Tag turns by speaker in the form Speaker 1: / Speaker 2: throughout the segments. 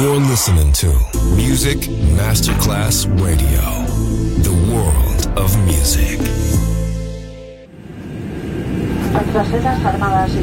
Speaker 1: You're listening to Music Masterclass Radio, the world of music.
Speaker 2: Las Armadas y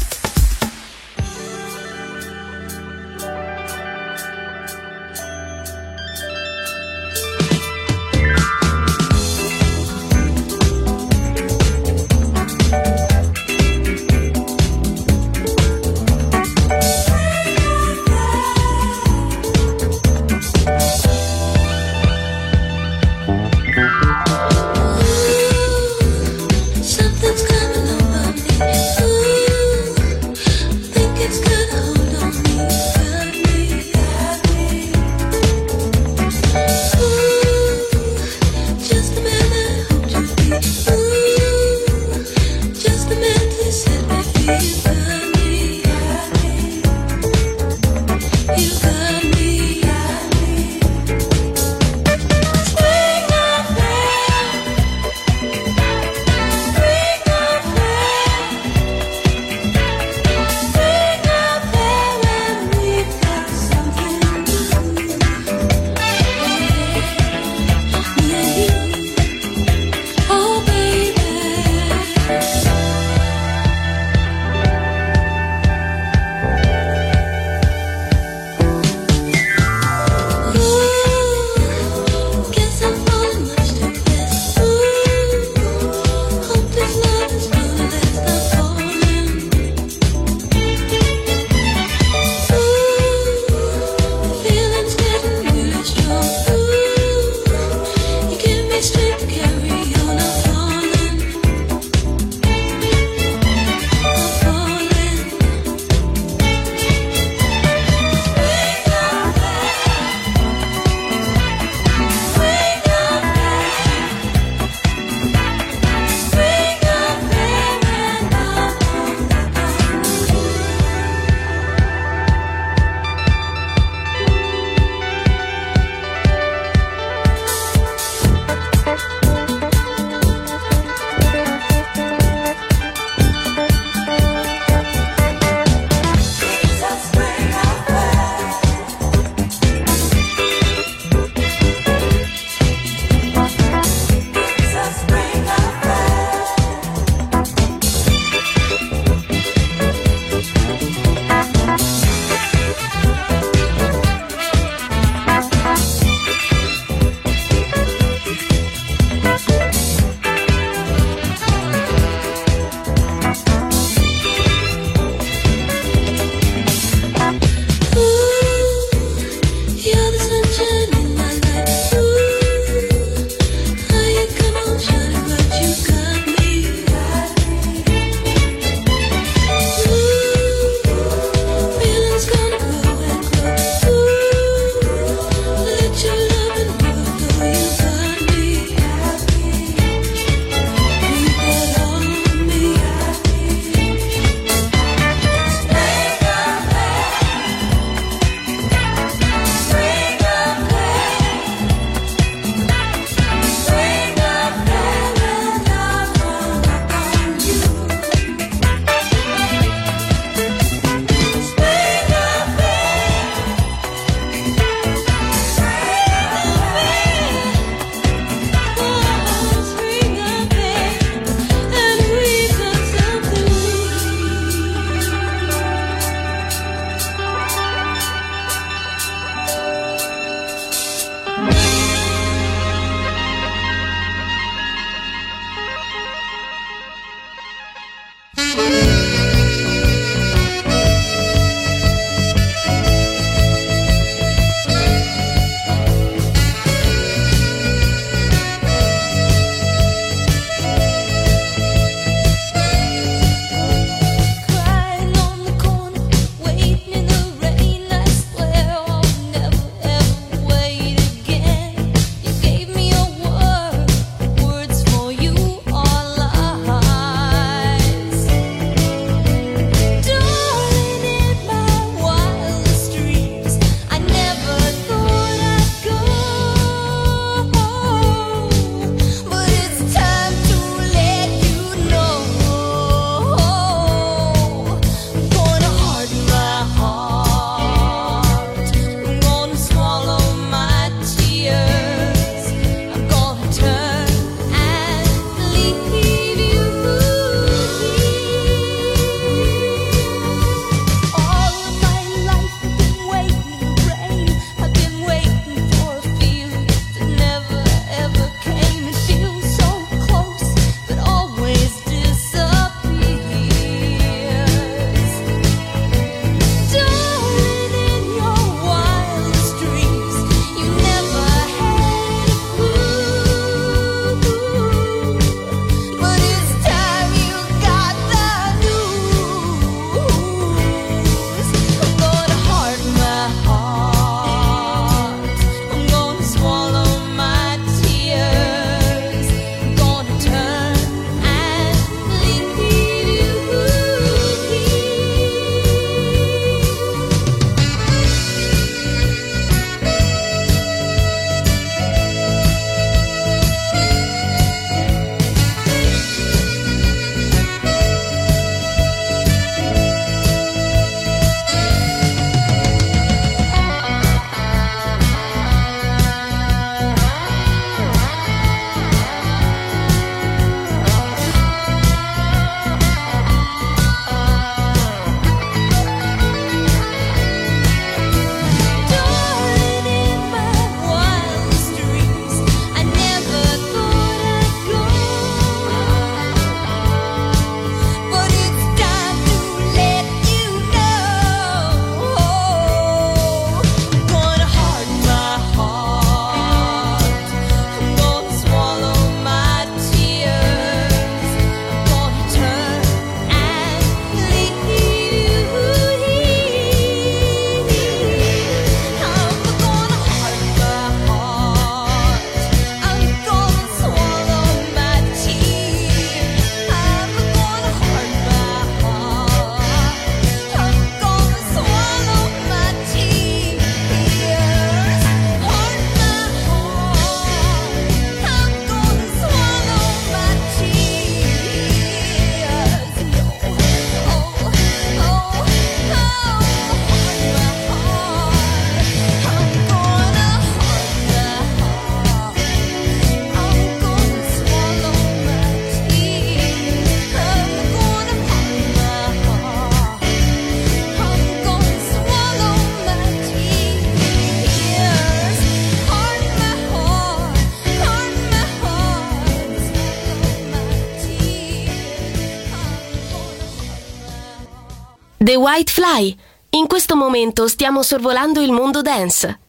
Speaker 3: Whitefly. In
Speaker 4: questo momento stiamo sorvolando il mondo dance.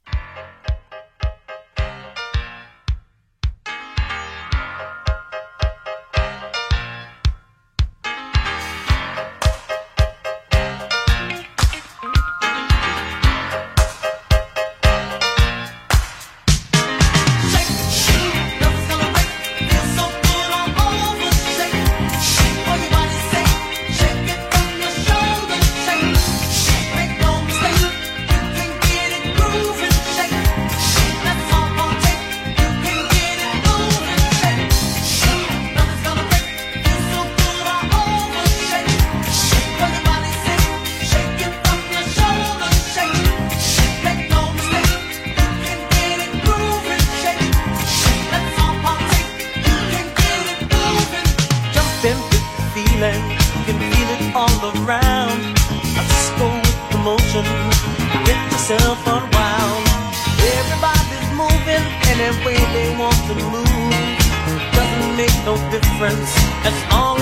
Speaker 5: difference. As long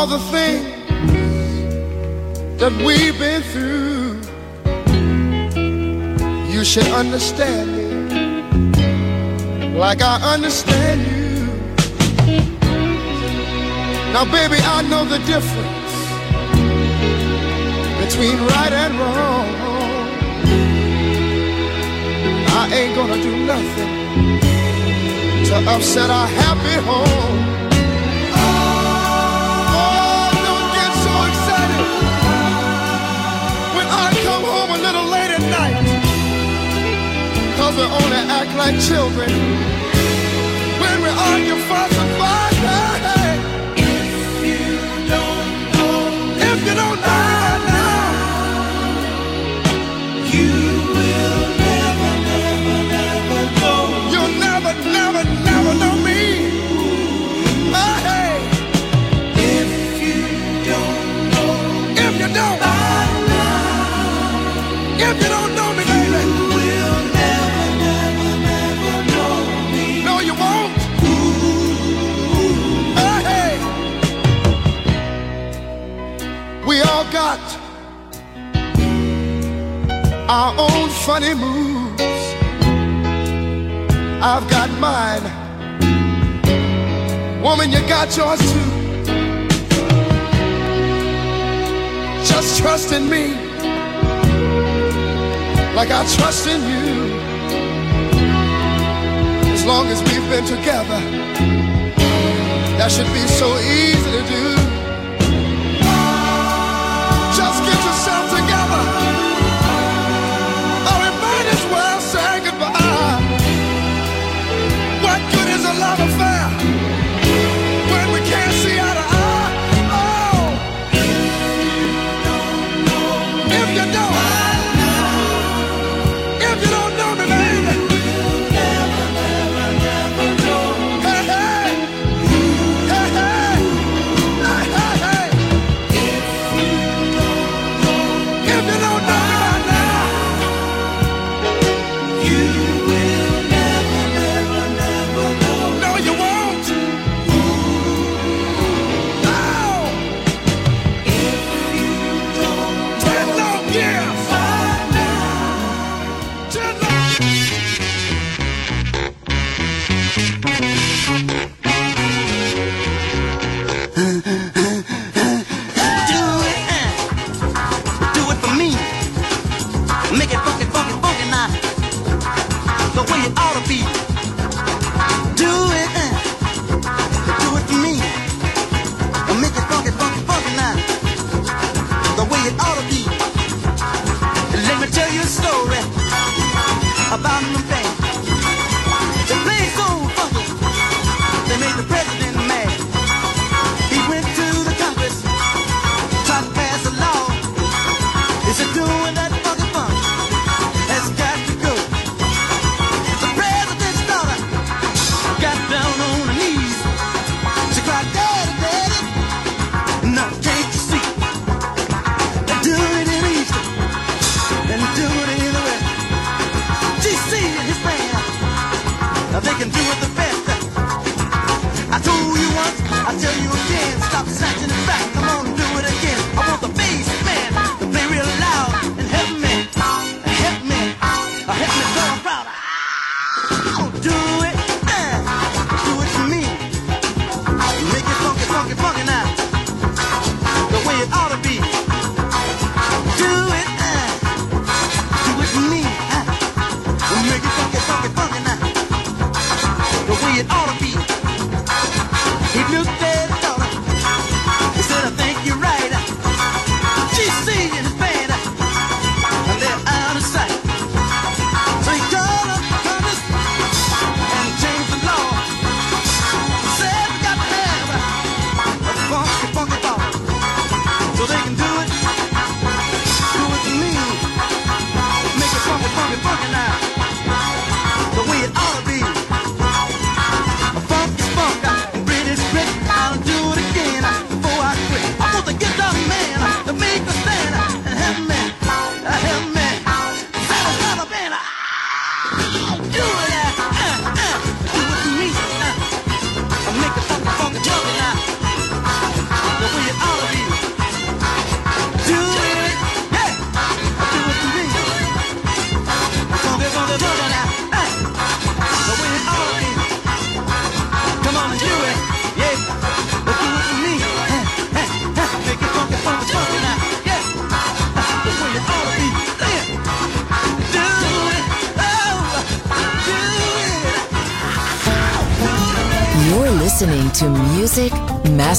Speaker 6: all the things that we've been through. You should understand me like I understand you. Now, baby, I know the difference between right and wrong. I ain't gonna do nothing to upset our happy home. little late at night. Cause we only act like children when we argue, fuss, and fight. and you got yours too. Just trust in me like I trust in you. As long as we've been together, that should be so easy to do.